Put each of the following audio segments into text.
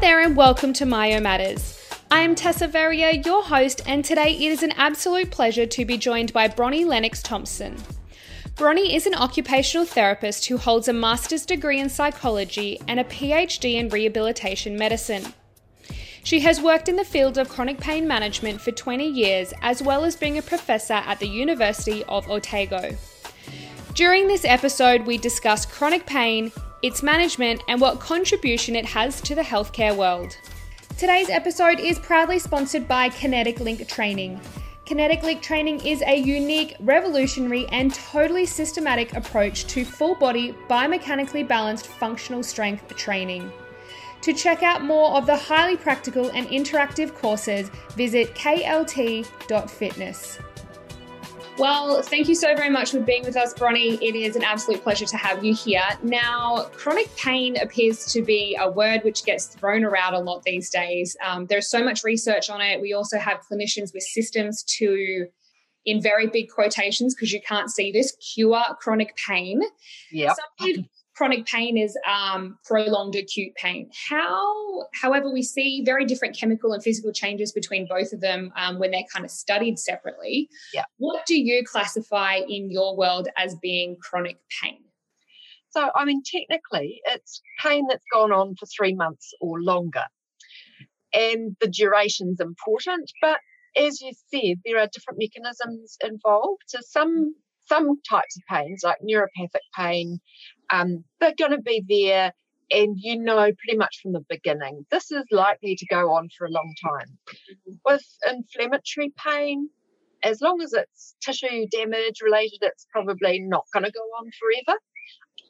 there, and welcome to Myo Matters. I am Tessa Verrier, your host, and today it is an absolute pleasure to be joined by Bronnie Lennox Thompson. Bronnie is an occupational therapist who holds a master's degree in psychology and a PhD in rehabilitation medicine. She has worked in the field of chronic pain management for 20 years, as well as being a professor at the University of Otago. During this episode, we discuss chronic pain, its management, and what contribution it has to the healthcare world. Today's episode is proudly sponsored by Kinetic Link Training. Kinetic Link Training is a unique, revolutionary, and totally systematic approach to full body, biomechanically balanced functional strength training. To check out more of the highly practical and interactive courses, visit klt.fitness. Well, thank you so very much for being with us, Bronnie. It is an absolute pleasure to have you here. Now, chronic pain appears to be a word which gets thrown around a lot these days. Um, there's so much research on it. We also have clinicians with systems to, in very big quotations, because you can't see this, cure chronic pain. Yeah chronic pain is um, prolonged acute pain. How, however, we see very different chemical and physical changes between both of them um, when they're kind of studied separately. Yeah. What do you classify in your world as being chronic pain? So, I mean, technically, it's pain that's gone on for three months or longer. And the duration's important, but as you said, there are different mechanisms involved. So some some types of pains, like neuropathic pain, um, they're going to be there, and you know pretty much from the beginning. This is likely to go on for a long time. With inflammatory pain, as long as it's tissue damage related, it's probably not going to go on forever,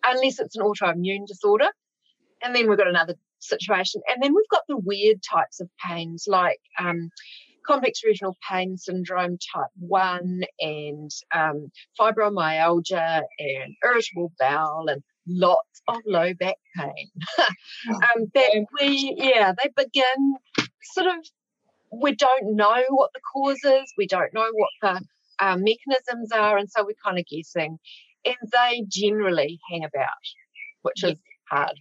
unless it's an autoimmune disorder. And then we've got another situation. And then we've got the weird types of pains like um, complex regional pain syndrome type 1 and um, fibromyalgia and irritable bowel and lots of low back pain. um, that we, yeah, they begin sort of, we don't know what the cause is, we don't know what the um, mechanisms are, and so we're kind of guessing. And they generally hang about, which is hard.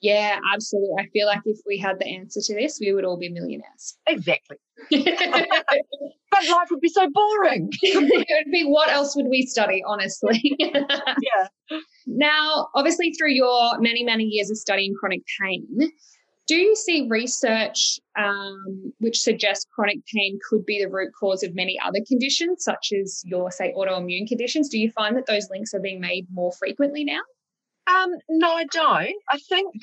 Yeah, absolutely. I feel like if we had the answer to this, we would all be millionaires. Exactly. but life would be so boring. it would be what else would we study, honestly? yeah. Now, obviously, through your many, many years of studying chronic pain, do you see research um, which suggests chronic pain could be the root cause of many other conditions, such as your, say, autoimmune conditions? Do you find that those links are being made more frequently now? Um, no, I don't. I think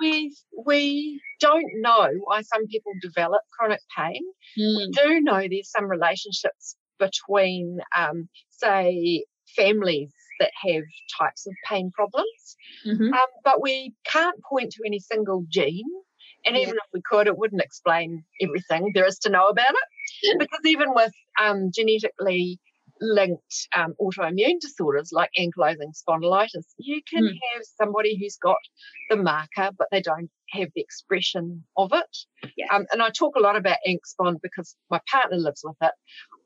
we we don't know why some people develop chronic pain. Mm. We do know there's some relationships between, um, say, families that have types of pain problems, mm-hmm. um, but we can't point to any single gene. And yeah. even if we could, it wouldn't explain everything there is to know about it. because even with um, genetically linked um, autoimmune disorders like ankylosing spondylitis. You can mm. have somebody who's got the marker, but they don't have the expression of it. Yeah. Um, and I talk a lot about AnkSpond because my partner lives with it.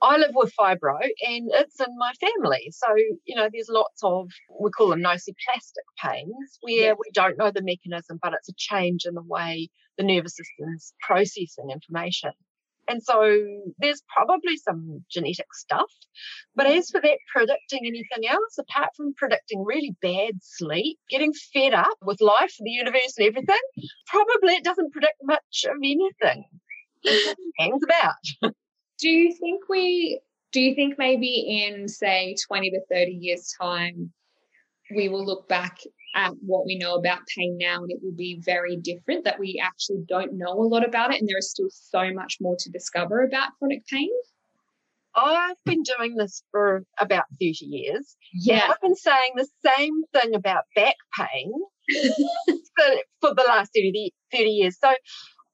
I live with fibro and it's in my family. So, you know, there's lots of, we call them nociplastic pains where yeah. we don't know the mechanism, but it's a change in the way the nervous system's processing information. And so there's probably some genetic stuff. But as for that predicting anything else, apart from predicting really bad sleep, getting fed up with life, the universe, and everything, probably it doesn't predict much of anything. It hangs about. Do you think we, do you think maybe in, say, 20 to 30 years' time, we will look back at what we know about pain now and it will be very different that we actually don't know a lot about it and there is still so much more to discover about chronic pain I've been doing this for about 30 years. Yeah. I've been saying the same thing about back pain for, for the last 30, 30 years. So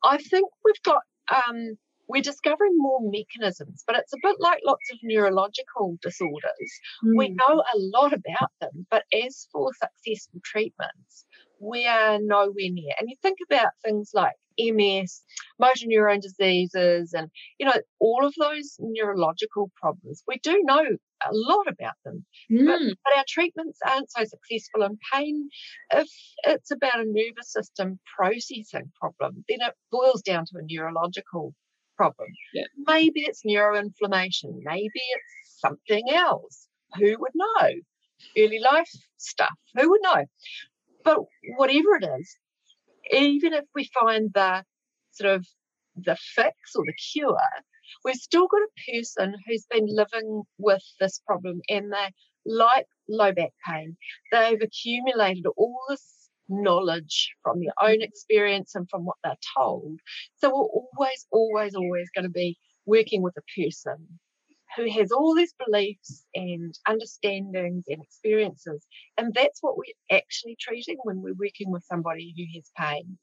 I think we've got um, we're discovering more mechanisms, but it's a bit like lots of neurological disorders. Mm. We hmm. know a lot about them, but as for successful treatments, we are nowhere near. And you think about things like MS, motor neurone diseases, and you know all of those neurological problems. We do know a lot about them, mm. but, hmm. but, our treatments aren't so successful in pain. If it's about a nervous system processing problem, then it boils down to a neurological problem. Yeah. Maybe it's neuroinflammation. Maybe it's something else. Who would know? Early life stuff. Who would know? But whatever it is, even if we find the sort of the fix or the cure, we've still got a person who's been living with this problem and they like low back pain. They've accumulated all this knowledge from their own experience and from what they're told. So we're always, always, always going to be working with a person who has all these beliefs and understandings and experiences. And that's what we're actually treating when we're working with somebody who has pain.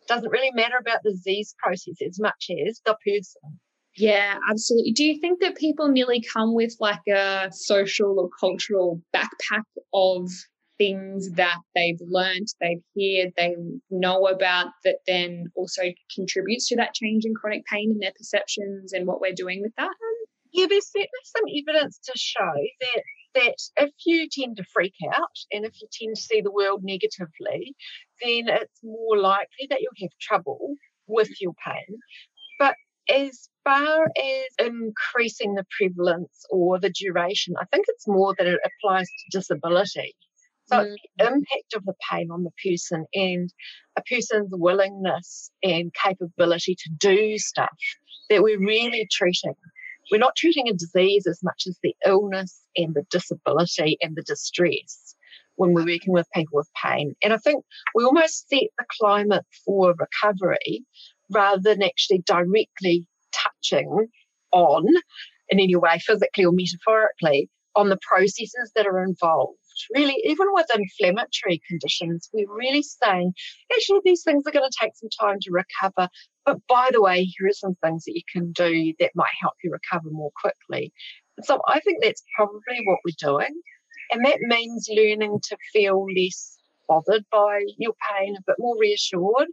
It doesn't really matter about the disease process as much as the person. Yeah, absolutely. Do you think that people nearly come with like a social or cultural backpack of things that they've learned, they've heard, they know about that then also contributes to that change in chronic pain and their perceptions and what we're doing with that? Um, yeah, there's certainly some evidence to show that that if you tend to freak out and if you tend to see the world negatively, then it's more likely that you'll have trouble with your pain. But as far as increasing the prevalence or the duration, I think it's more that it applies to disability. So mm. the impact of the pain on the person and a person's willingness and capability to do stuff that we're really treating we're not treating a disease as much as the illness and the disability and the distress when we're working with people with pain. And I think we almost set the climate for recovery rather than actually directly touching on, in any way, physically or metaphorically, on the processes that are involved. Really, even with inflammatory conditions, we're really saying, actually, these things are going to take some time to recover. But by the way, here are some things that you can do that might help you recover more quickly. So I think that's probably what we're doing. And that means learning to feel less bothered by your pain, a bit more reassured,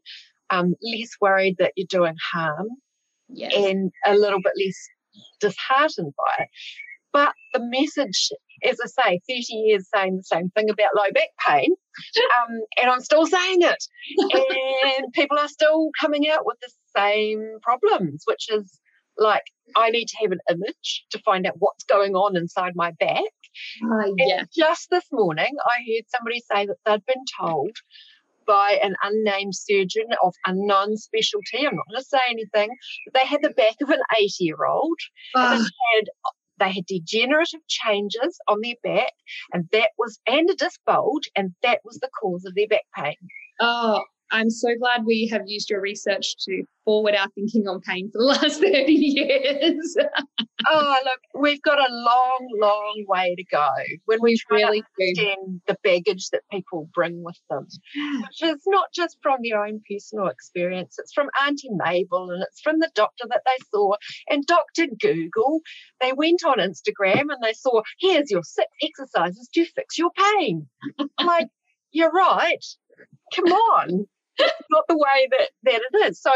um, less worried that you're doing harm, yes. and a little bit less disheartened by it. But the message, as I say, 30 years saying the same thing about low back pain, um, and I'm still saying it. and people are still coming out with the same problems, which is like, I need to have an image to find out what's going on inside my back. Uh, yeah. just this morning, I heard somebody say that they'd been told by an unnamed surgeon of unknown specialty. I'm not going to say anything. But they had the back of an 80 year old. Uh. had they had degenerative changes on their back, and that was and a disc bulge, and that was the cause of their back pain. Oh, I'm so glad we have used your research to forward our thinking on pain for the last 30 years. oh, look, we've got a long, long way to go when we, we really understand the baggage that people bring with them, which is not just from their own personal experience, it's from Auntie Mabel and it's from the doctor that they saw and Dr. Google. They went on Instagram and they saw, here's your six exercises to fix your pain. I'm like, you're right. Come on not the way that, that it is. So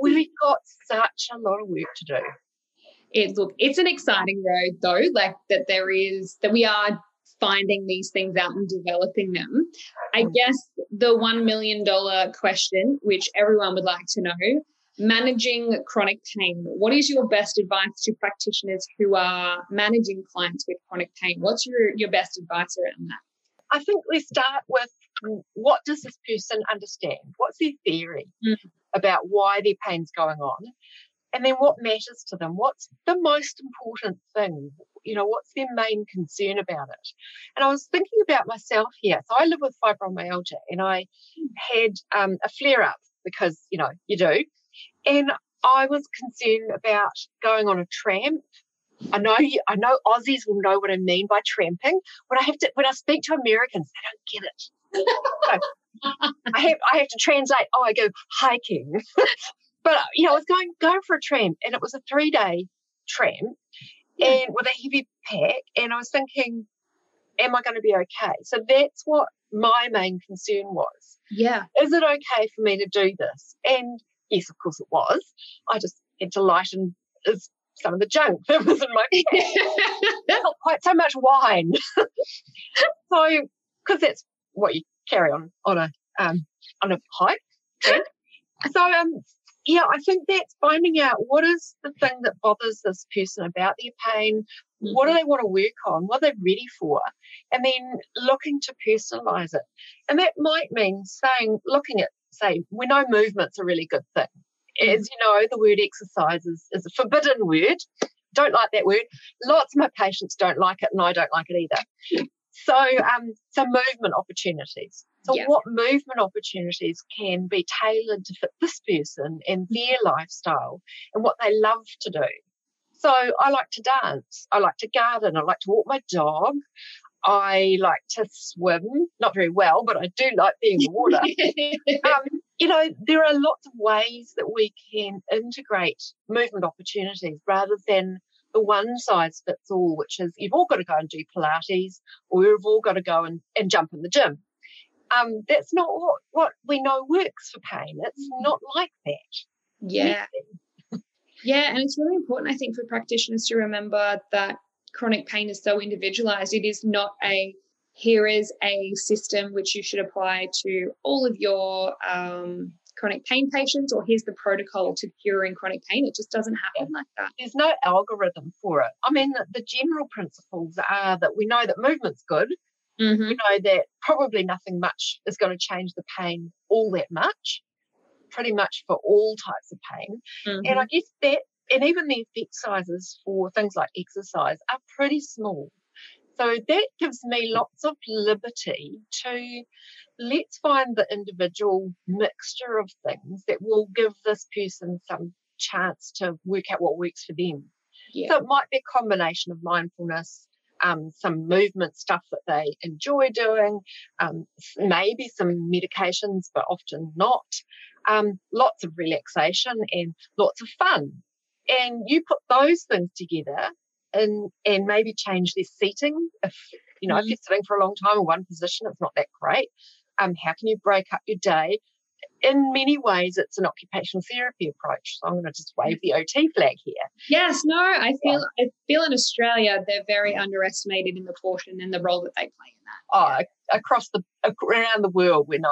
we've got such a lot of work to do. It look, it's an exciting road though, like that there is that we are finding these things out and developing them. I mm. guess the one million dollar question, which everyone would like to know, managing chronic pain. What is your best advice to practitioners who are managing clients with chronic pain? What's your, your best advice around that? I think we start with what does this person understand? What's their theory mm. about why their pain's going on? And then what matters to them? What's the most important thing? You know, what's their main concern about it? And I was thinking about myself here. So I live with fibromyalgia and I had um, a flare up because, you know, you do. And I was concerned about going on a tramp I know I know Aussies will know what I mean by tramping. When I have to when I speak to Americans, they don't get it. I have I have to translate. Oh, I go hiking, but you know, I was going going for a tramp, and it was a three day tramp, hmm. and with a heavy pack, and I was thinking, am I going to be okay? So that's what my main concern was. Yeah. Is it okay for me to do this? And yes, of course it was. I just had to lighten some of the junk that was in my not quite so much wine. so, because that's what you carry on on a um, on a hike. so, um, yeah, I think that's finding out what is the thing that bothers this person about their pain. Mm-hmm. What do mm-hmm. they want to work on? What are they ready for? And then looking to personalize it. And that might mean saying, looking at, say, we know movement's a really good thing. As mm-hmm. you know, the word exercise is, is a forbidden word. Don't like that word. Lots of my patients don't like it, and I don't like it either. So, um, so movement opportunities. So, yeah. what movement opportunities can be tailored to fit this person and their lifestyle and what they love to do? So, I like to dance. I like to garden. I like to walk my dog. I like to swim, not very well, but I do like being in the water. um, you know, there are lots of ways that we can integrate movement opportunities rather than the one size fits all, which is you've all got to go and do Pilates or you've all got to go and, and jump in the gym. Um, that's not what, what we know works for pain. It's mm. not like that. Yeah. yeah, and it's really important, I think, for practitioners to remember that chronic pain is so individualized. It is not a here is a system which you should apply to all of your um, chronic pain patients or here's the protocol to curing chronic pain. It just doesn't happen like that. There's no algorithm for it. I mean, the, general principles are that we know that movement's good. Mm-hmm. We know that probably nothing much is going to change the pain all that much, pretty much for all types of pain. Mm-hmm. And I guess that, and even the effect sizes for things like exercise are pretty small. So that gives me lots of liberty to let's find the individual mixture of things that will give this person some chance to work out what works for them. Yeah. So it might be a combination of mindfulness, um, some movement stuff that they enjoy doing, um, maybe some medications, but often not. Um, lots of relaxation and lots of fun. And you put those things together and and maybe change their seating. If you know, mm-hmm. if you're sitting for a long time in one position, it's not that great. Um, how can you break up your day? In many ways, it's an occupational therapy approach. So I'm going to just wave the OT flag here. Yes, no, I feel yeah. I feel in Australia they're very underestimated in the portion and the role that they play in that. Oh, yeah. across the around the world, we know.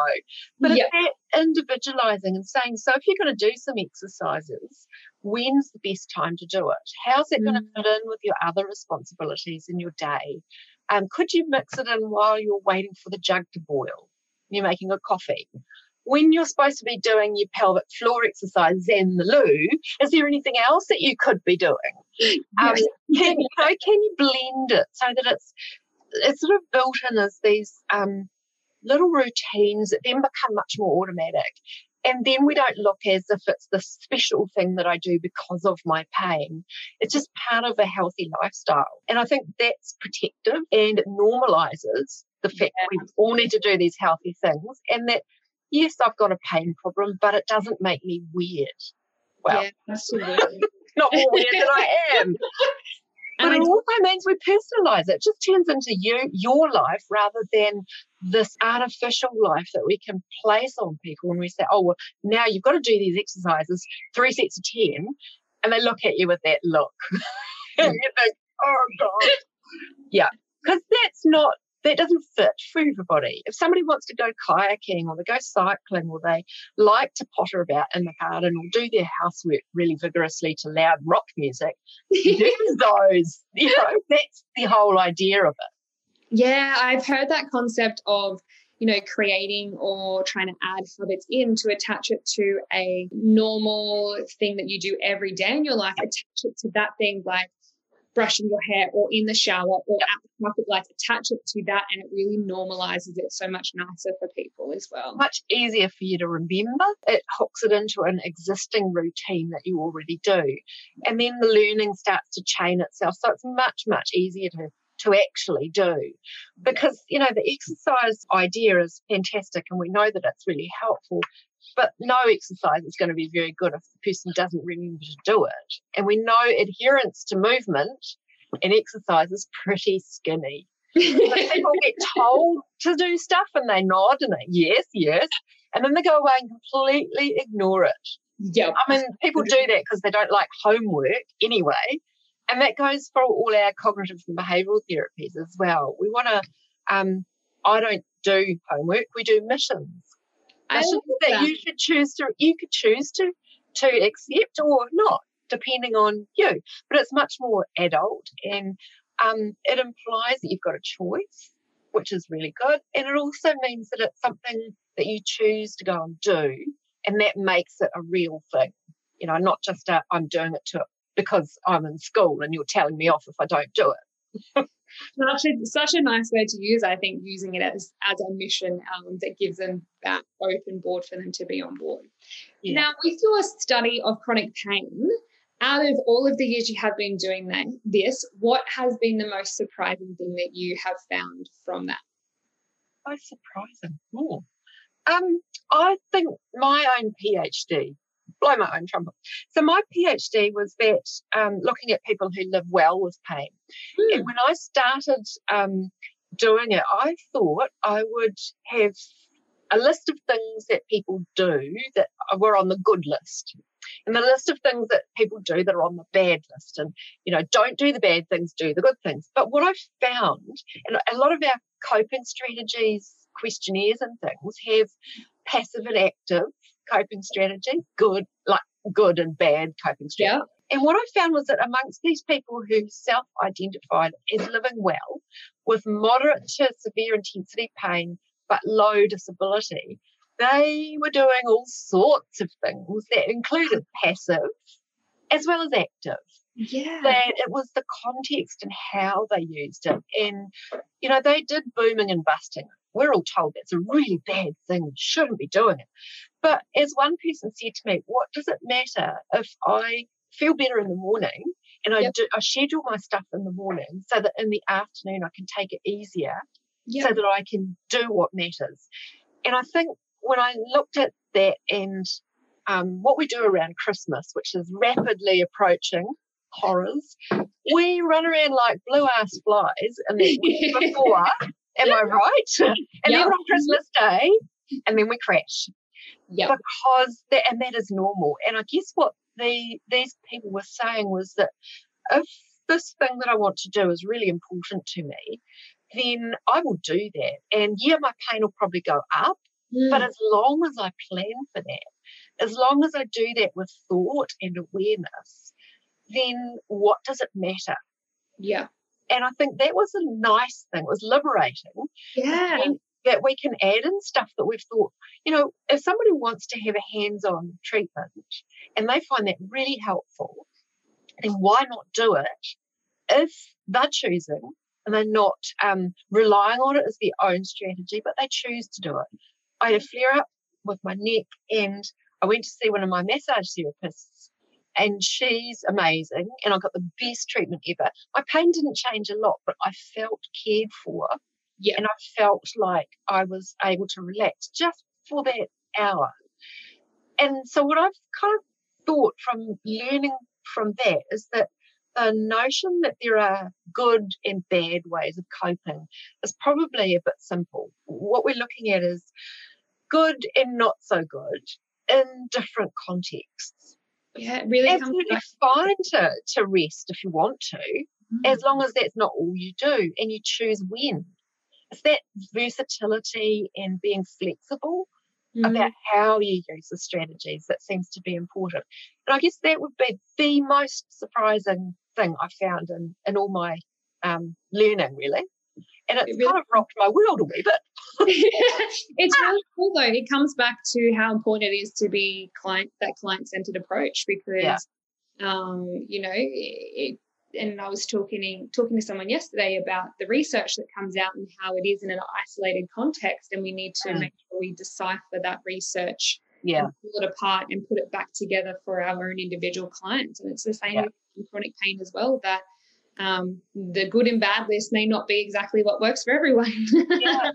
But yeah. it's individualizing and saying, so if you're going to do some exercises, when's the best time to do it? How's it mm. going to fit in with your other responsibilities in your day? Um, could you mix it in while you're waiting for the jug to boil? You're making a coffee. When you're supposed to be doing your pelvic floor exercises in the loo, is there anything else that you could be doing? Um, can, you know, can you blend it so that it's it's sort of built in as these um, little routines that then become much more automatic. And then we don't look as if it's the special thing that I do because of my pain. It's just part of a healthy lifestyle. And I think that's protective and it normalizes the fact yeah. we all need to do these healthy things and that, yes, I've got a pain problem, but it doesn't make me weird. Well, yeah, absolutely. not more weird than I am. Also means we personalize it. it. just turns into you, your life rather than this artificial life that we can place on people when we say, oh, well, now you've got to do these exercises, three sets of 10. And they look at you with that look. and mm. you think, oh, God. Yeah. Because that's not that doesn't fit for everybody. If somebody wants to go kayaking or they go cycling or they like to potter about in the garden or do their housework really vigorously to loud rock music, those. You know, that's the whole idea of it. Yeah, I've heard that concept of you know, creating or trying to add habits in to attach it to a normal thing that you do every day in your life, attach it to that thing like brushing your hair or in the shower or at the traffic lights, attach it to that and it really normalizes it so much nicer for people as well. Much easier for you to remember. It hooks it into an existing routine that you already do. And then the learning starts to chain itself. So it's much, much easier to to actually do because you know the exercise idea is fantastic and we know that it's really helpful but no exercise is going to be very good if the person doesn't remember to do it. And we know adherence to movement and exercise is pretty skinny. people get told to do stuff and they nod and they, yes, yes. And then they go away and completely ignore it. Yeah. I mean, people do that because they don't like homework anyway. And that goes for all our cognitive and behavioural therapies as well. We want to, um, I don't do homework, we do missions. That, that you should choose to, you could choose to, to accept or not, depending on you. But it's much more adult and um, it implies that you've got a choice, which is really good. And it also means that it's something that you choose to go and do. And that makes it a real thing. You know, not just a, I'm doing it to because I'm in school and you're telling me off if I don't do it. Such a such a nice word to use. I think using it as as a mission um, that gives them that open board for them to be on board. Yeah. Now, with your study of chronic pain, out of all of the years you have been doing that, this, what has been the most surprising thing that you have found from that? Most surprising. Oh. Um, I think my own PhD blow my own trumpet. So my PhD was that um, looking at people who live well with pain. Mm. And when I started um, doing it, I thought I would have a list of things that people do that were on the good list. And the list of things that people do that are on the bad list. And, you know, don't do the bad things, do the good things. But what I've found, and a lot of our coping strategies, questionnaires and things have passive and active coping strategy, good, like good and bad coping strategy. Yeah. And what I found was that amongst these people who self identified as living well with moderate to severe intensity pain but low disability, they were doing all sorts of things that included passive as well as active. Yeah. That it was the context and how they used it. And, you know, they did booming and busting. We're all told that's a really bad thing, shouldn't be doing it. But as one person said to me, what does it matter if I feel better in the morning and I yep. do I schedule my stuff in the morning so that in the afternoon I can take it easier yep. so that I can do what matters. And I think when I looked at that and um, what we do around Christmas, which is rapidly approaching horrors, we run around like blue ass flies and then before, am I right? And yep. then on Christmas Day, and then we crash. Yeah. Because that and that is normal. And I guess what the these people were saying was that if this thing that I want to do is really important to me, then I will do that. And yeah, my pain will probably go up, mm. but as long as I plan for that, as long as I do that with thought and awareness, then what does it matter? Yeah. And I think that was a nice thing. It was liberating. Yeah. And that we can add in stuff that we've thought, you know, if somebody wants to have a hands on treatment and they find that really helpful, then why not do it if they're choosing and they're not um, relying on it as their own strategy, but they choose to do it. I had a flare up with my neck and I went to see one of my massage therapists and she's amazing and I got the best treatment ever. My pain didn't change a lot, but I felt cared for yeah. And I felt like I was able to relax just for that hour. And so, what I've kind of thought from learning from that is that the notion that there are good and bad ways of coping is probably a bit simple. What we're looking at is good and not so good in different contexts. Yeah, it really Absolutely fine to, to rest if you want to, mm. as long as that's not all you do and you choose when it's that versatility and being flexible mm-hmm. about how you use the strategies that seems to be important. And I guess that would be the most surprising thing I found in, in all my um, learning, really. And it's it really, kind of rocked my world a wee bit. it's really cool though. It comes back to how important it is to be client that client centered approach because yeah. um, you know, it, and I was talking talking to someone yesterday about the research that comes out and how it is in an isolated context, and we need to mm. make sure we decipher that research, yeah, pull it apart and put it back together for our own individual clients. And it's the same yeah. with chronic pain as well. That um, the good and bad list may not be exactly what works for everyone. yeah.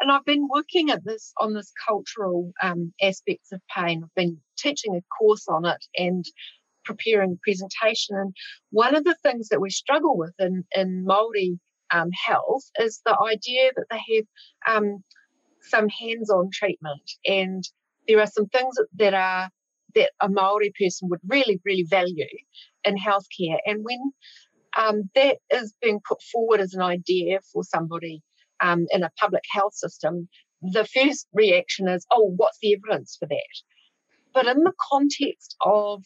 And I've been working at this on this cultural um, aspects of pain. I've been teaching a course on it and preparing presentation. And one of the things that we struggle with in, in Māori um, health is the idea that they have um, some hands-on treatment, and there are some things that are that a Maori person would really, really value in healthcare. And when um, that is being put forward as an idea for somebody um, in a public health system, the first reaction is, "Oh, what's the evidence for that?" But in the context of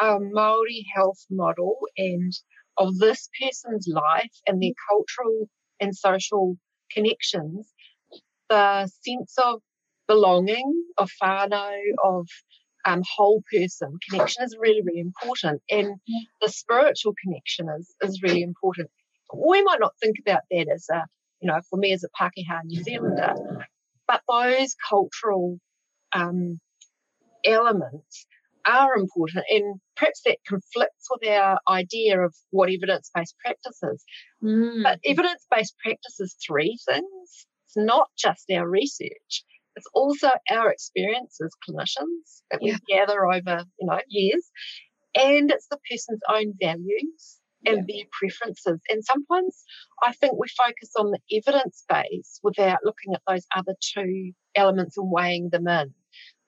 a Maori health model and of this person's life and their cultural and social connections, the sense of belonging, of whānau, of um, whole person connection is really, really important. And the spiritual connection is, is really important. We might not think about that as a, you know, for me as a Pākehā New Zealander, but those cultural um, elements are important and perhaps that conflicts with our idea of what evidence-based practice is. Mm. But evidence-based practice is three things. It's not just our research. It's also our experience as clinicians that we yeah. gather over, you know, years. And it's the person's own values and yeah. their preferences. And sometimes I think we focus on the evidence base without looking at those other two elements and weighing them in.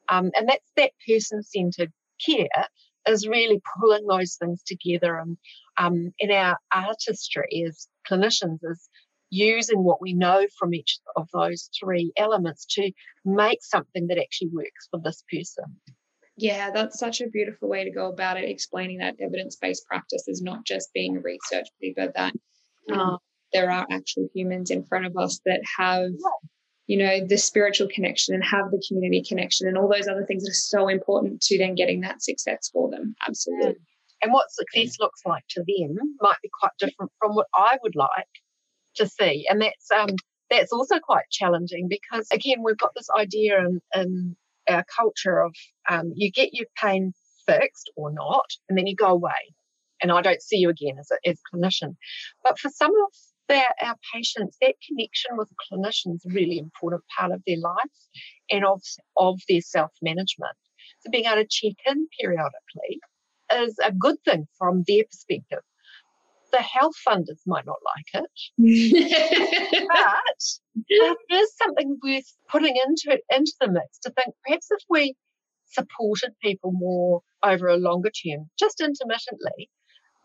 Um, and that's that person centered care is really pulling those things together. And um, in our artistry as clinicians, is using what we know from each of those three elements to make something that actually works for this person. Yeah, that's such a beautiful way to go about it, explaining that evidence based practice is not just being a research paper, that um, there are actual humans in front of us that have you know, the spiritual connection and have the community connection and all those other things that are so important to then getting that success for them. Absolutely. And what success looks like to them might be quite different from what I would like to see. And that's um that's also quite challenging because again we've got this idea in, in our culture of um, you get your pain fixed or not, and then you go away. And I don't see you again as a as clinician. But for some of our patients, that connection with a clinician is a really important part of their life and of, of their self management. So being able to check in periodically is a good thing from their perspective. The health funders might not like it, mm. but it is something worth putting into into the mix to think perhaps if we supported people more over a longer term, just intermittently,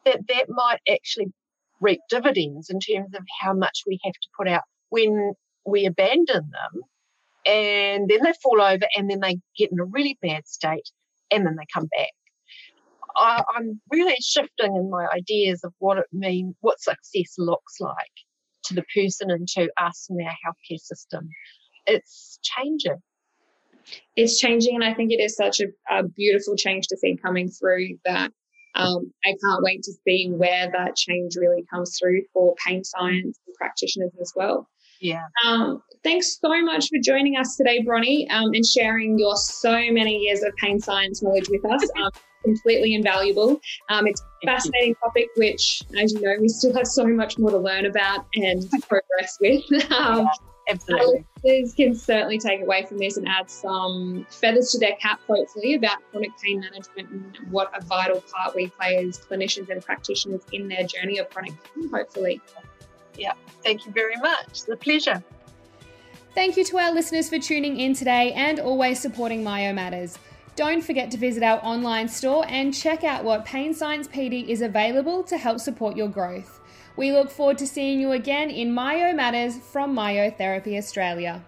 that that might actually reap dividends in terms of how much we have to put out when we abandon them and then they fall over and then they get in a really bad state and then they come back. I, am really shifting in my ideas of what it means, what success looks like to the person and to us in our healthcare system. It's changing. It's changing, and I think it is such a, a beautiful change to see coming through that um, I can't wait to see where that change really comes through for pain science practitioners as well. Yeah. Um, thanks so much for joining us today, Bronnie, um, and sharing your so many years of pain science knowledge with us. Completely invaluable. Um, it's a fascinating topic, which, as you know, we still have so much more to learn about and progress with. Um, Absolutely. Listeners can certainly take away from this and add some feathers to their cap, hopefully, about chronic pain management and what a vital part we play as clinicians and practitioners in their journey of chronic pain, hopefully. Yeah, thank you very much. It's a pleasure. Thank you to our listeners for tuning in today and always supporting Myo Matters. Don't forget to visit our online store and check out what Pain Science PD is available to help support your growth. We look forward to seeing you again in Myo Matters from Myotherapy Australia.